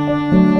Música